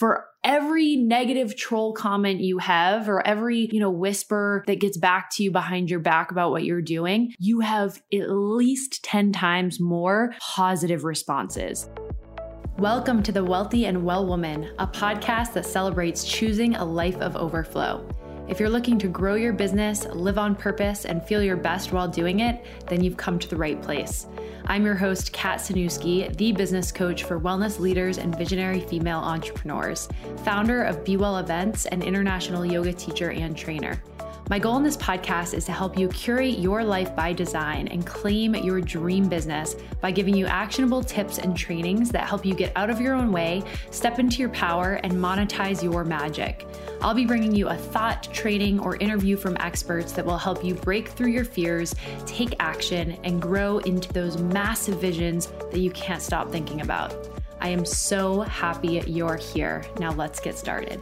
for every negative troll comment you have or every, you know, whisper that gets back to you behind your back about what you're doing, you have at least 10 times more positive responses. Welcome to The Wealthy and Well Woman, a podcast that celebrates choosing a life of overflow. If you're looking to grow your business, live on purpose, and feel your best while doing it, then you've come to the right place. I'm your host, Kat Sanuski, the business coach for wellness leaders and visionary female entrepreneurs, founder of Be Well Events, and international yoga teacher and trainer. My goal in this podcast is to help you curate your life by design and claim your dream business by giving you actionable tips and trainings that help you get out of your own way, step into your power, and monetize your magic. I'll be bringing you a thought, training, or interview from experts that will help you break through your fears, take action, and grow into those massive visions that you can't stop thinking about. I am so happy you're here. Now let's get started.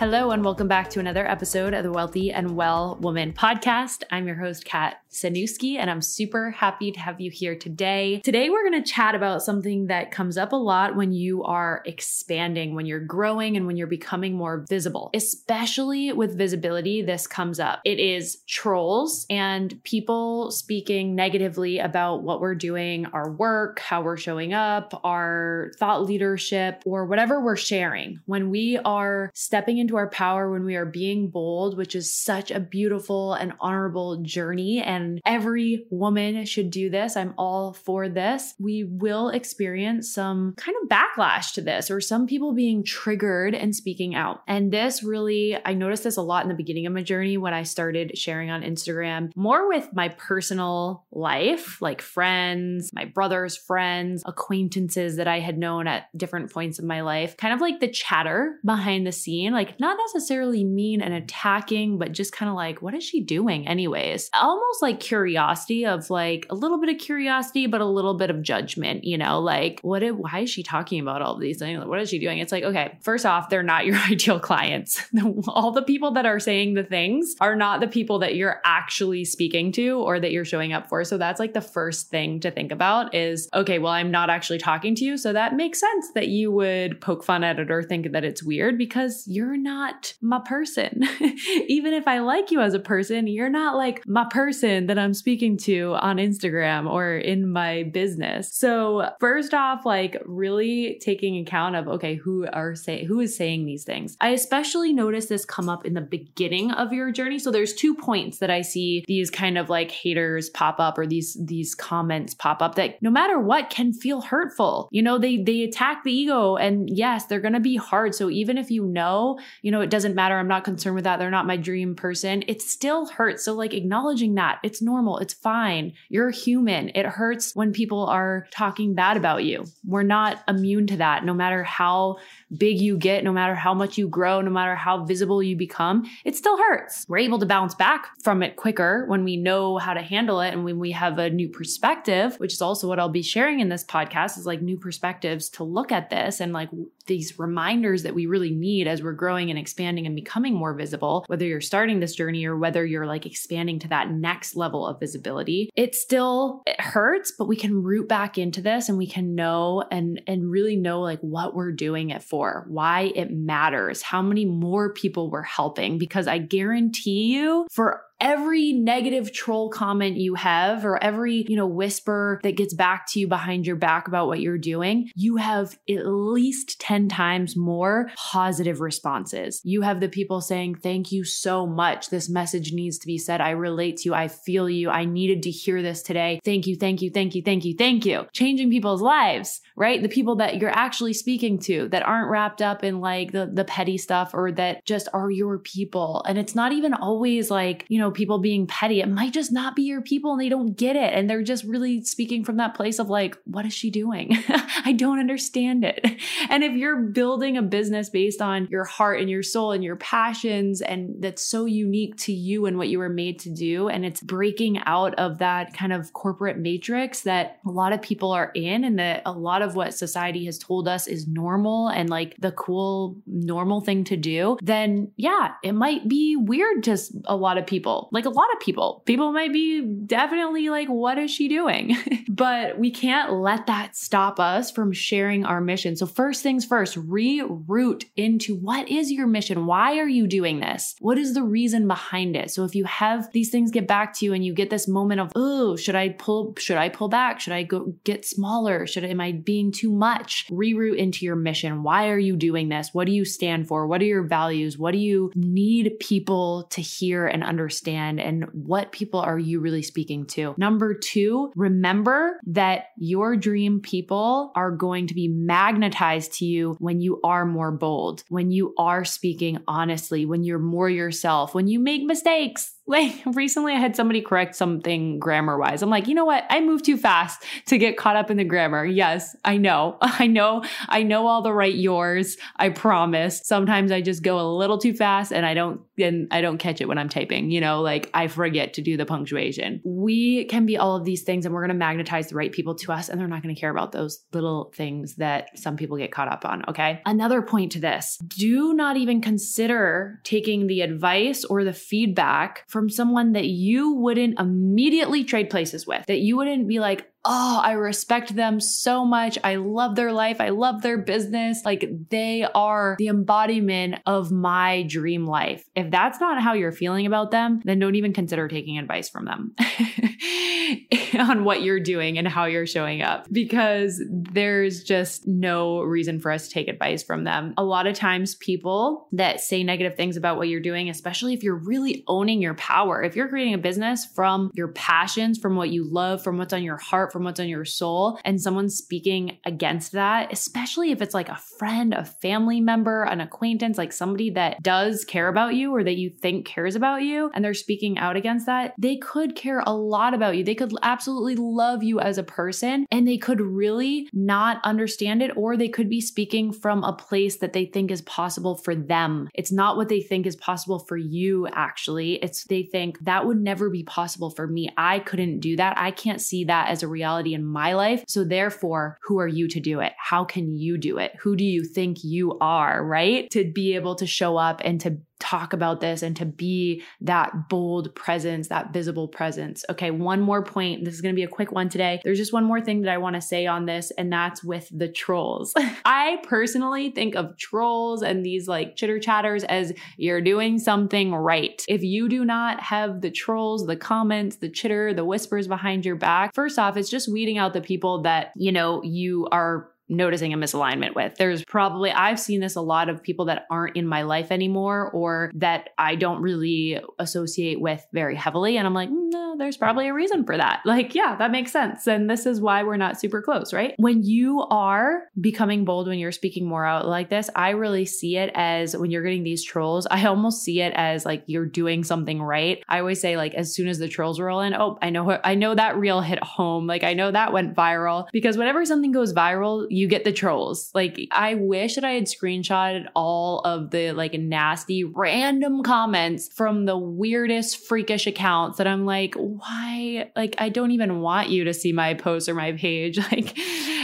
Hello, and welcome back to another episode of the Wealthy and Well Woman podcast. I'm your host, Kat Sanuski, and I'm super happy to have you here today. Today, we're going to chat about something that comes up a lot when you are expanding, when you're growing, and when you're becoming more visible. Especially with visibility, this comes up. It is trolls and people speaking negatively about what we're doing, our work, how we're showing up, our thought leadership, or whatever we're sharing. When we are stepping into our power, when we are being bold, which is such a beautiful and honorable journey and and every woman should do this. I'm all for this. We will experience some kind of backlash to this or some people being triggered and speaking out. And this really, I noticed this a lot in the beginning of my journey when I started sharing on Instagram, more with my personal life, like friends, my brother's friends, acquaintances that I had known at different points of my life, kind of like the chatter behind the scene, like not necessarily mean and attacking, but just kind of like, what is she doing, anyways? Almost like like curiosity of like a little bit of curiosity, but a little bit of judgment, you know, like what, why is she talking about all these things? What is she doing? It's like, okay, first off, they're not your ideal clients. all the people that are saying the things are not the people that you're actually speaking to or that you're showing up for. So that's like the first thing to think about is, okay, well, I'm not actually talking to you. So that makes sense that you would poke fun at it or think that it's weird because you're not my person. Even if I like you as a person, you're not like my person that I'm speaking to on Instagram or in my business. So, first off, like really taking account of okay, who are say who is saying these things. I especially notice this come up in the beginning of your journey. So there's two points that I see these kind of like haters pop up or these these comments pop up that no matter what can feel hurtful. You know, they they attack the ego and yes, they're going to be hard. So even if you know, you know, it doesn't matter, I'm not concerned with that. They're not my dream person. It still hurts. So like acknowledging that it's normal. It's fine. You're human. It hurts when people are talking bad about you. We're not immune to that, no matter how big you get, no matter how much you grow, no matter how visible you become, it still hurts. We're able to bounce back from it quicker when we know how to handle it and when we have a new perspective, which is also what I'll be sharing in this podcast is like new perspectives to look at this and like these reminders that we really need as we're growing and expanding and becoming more visible, whether you're starting this journey or whether you're like expanding to that next level of visibility. It still it hurts, but we can root back into this and we can know and and really know like what we're doing it for for, why it matters, how many more people we're helping, because I guarantee you for every negative troll comment you have or every, you know, whisper that gets back to you behind your back about what you're doing, you have at least 10 times more positive responses. You have the people saying, Thank you so much. This message needs to be said. I relate to you. I feel you. I needed to hear this today. Thank you. Thank you. Thank you. Thank you. Thank you. Changing people's lives, right? The people that you're actually speaking to that aren't wrapped up in like the, the petty stuff or that just are your people. And it's not even always like, you know, know, people being petty. It might just not be your people and they don't get it. And they're just really speaking from that place of like, what is she doing? I don't understand it. And if you're building a business based on your heart and your soul and your passions, and that's so unique to you and what you were made to do, and it's breaking out of that kind of corporate matrix that a lot of people are in, and that a lot of what society has told us is normal and like the cool, normal thing to do, then yeah, it might be weird to a lot of people like a lot of people. People might be definitely like, what is she doing? but we can't let that stop us from sharing our mission. So, first things first, reroute into what is your mission? Why are you doing this? What is the reason behind it? So, if you have these things get back to you and you get this moment of, oh, should I pull, should I pull back? Should I go get smaller? Should, I am I being too much? Reroute into your mission. Why are you doing this? What do you stand for? What are your values? What do you need people to hear and understand? And what people are you really speaking to? Number two, remember that your dream people are going to be magnetized to you when you are more bold, when you are speaking honestly, when you're more yourself, when you make mistakes like recently I had somebody correct something grammar wise. I'm like, you know what? I move too fast to get caught up in the grammar. Yes, I know. I know. I know all the right yours. I promise. Sometimes I just go a little too fast and I don't and I don't catch it when I'm typing. You know, like I forget to do the punctuation. We can be all of these things and we're going to magnetize the right people to us and they're not going to care about those little things that some people get caught up on, okay? Another point to this. Do not even consider taking the advice or the feedback from someone that you wouldn't immediately trade places with, that you wouldn't be like, oh, I respect them so much. I love their life. I love their business. Like they are the embodiment of my dream life. If that's not how you're feeling about them, then don't even consider taking advice from them on what you're doing and how you're showing up because there's just no reason for us to take advice from them. A lot of times, people that say negative things about what you're doing, especially if you're really owning your power, if you're creating a business from your passions, from what you love, from what's on your heart, from what's on your soul and someone's speaking against that, especially if it's like a friend, a family member, an acquaintance, like somebody that does care about you or that you think cares about you, and they're speaking out against that, they could care a lot about you. They could absolutely love you as a person and they could really not understand it, or they could be speaking from a place that they think is possible for them. It's not what they think is possible for you, actually. It's they think that would never be possible for me. I couldn't do that. I can't see that as a reality in my life. So, therefore, who are you to do it? How can you do it? Who do you think you are, right? To be able to show up and to talk about this and to be that bold presence, that visible presence. Okay, one more point. This is going to be a quick one today. There's just one more thing that I want to say on this, and that's with the trolls. I personally think of trolls and these like chitter chatters as you're doing something right. If you do not have the trolls, the comments, the chitter, the whispers behind your back, first off, it's just weeding out the people that, you know, you are noticing a misalignment with. There's probably, I've seen this a lot of people that aren't in my life anymore or that I don't really associate with very heavily. And I'm like, mm, no, there's probably a reason for that. Like, yeah, that makes sense. And this is why we're not super close, right? When you are becoming bold, when you're speaking more out like this, I really see it as when you're getting these trolls, I almost see it as like you're doing something right. I always say, like, as soon as the trolls roll in, oh, I know, I know that reel hit home. Like, I know that went viral because whenever something goes viral, get the trolls. Like, I wish that I had screenshotted all of the like nasty random comments from the weirdest freakish accounts that I'm like, why? Like, I don't even want you to see my post or my page. Like,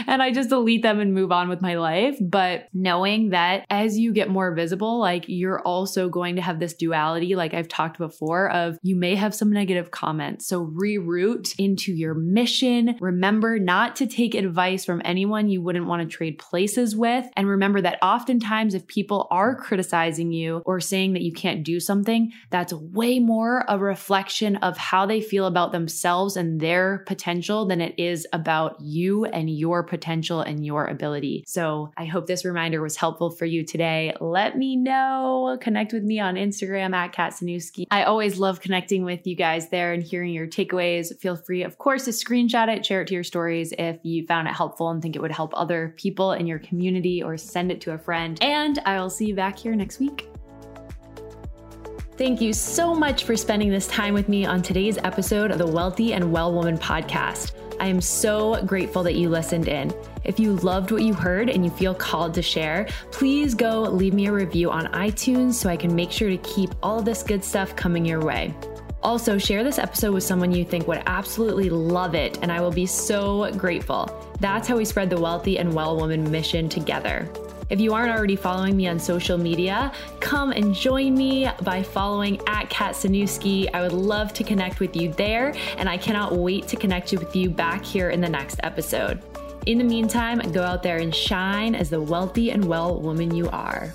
and I just delete them and move on with my life. But knowing that as you get more visible, like you're also going to have this duality, like I've talked before, of you may have some negative comments. So reroute into your mission. Remember not to take advice from anyone you wouldn't want to trade places with. And remember that oftentimes, if people are criticizing you or saying that you can't do something, that's way more a reflection of how they feel about themselves and their potential than it is about you and your potential and your ability. So I hope this reminder was helpful for you today. Let me know. Connect with me on Instagram at Kat Sanuski. I always love connecting with you guys there and hearing your takeaways. Feel free, of course, to screenshot it, share it to your stories if you found it helpful and think it would help other people in your community or send it to a friend. And I will see you back here next week. Thank you so much for spending this time with me on today's episode of the Wealthy and Well Woman podcast. I am so grateful that you listened in. If you loved what you heard and you feel called to share, please go leave me a review on iTunes so I can make sure to keep all this good stuff coming your way. Also, share this episode with someone you think would absolutely love it, and I will be so grateful. That's how we spread the Wealthy and Well Woman mission together. If you aren't already following me on social media, come and join me by following at Kat Sanuski. I would love to connect with you there, and I cannot wait to connect with you back here in the next episode. In the meantime, go out there and shine as the wealthy and well woman you are.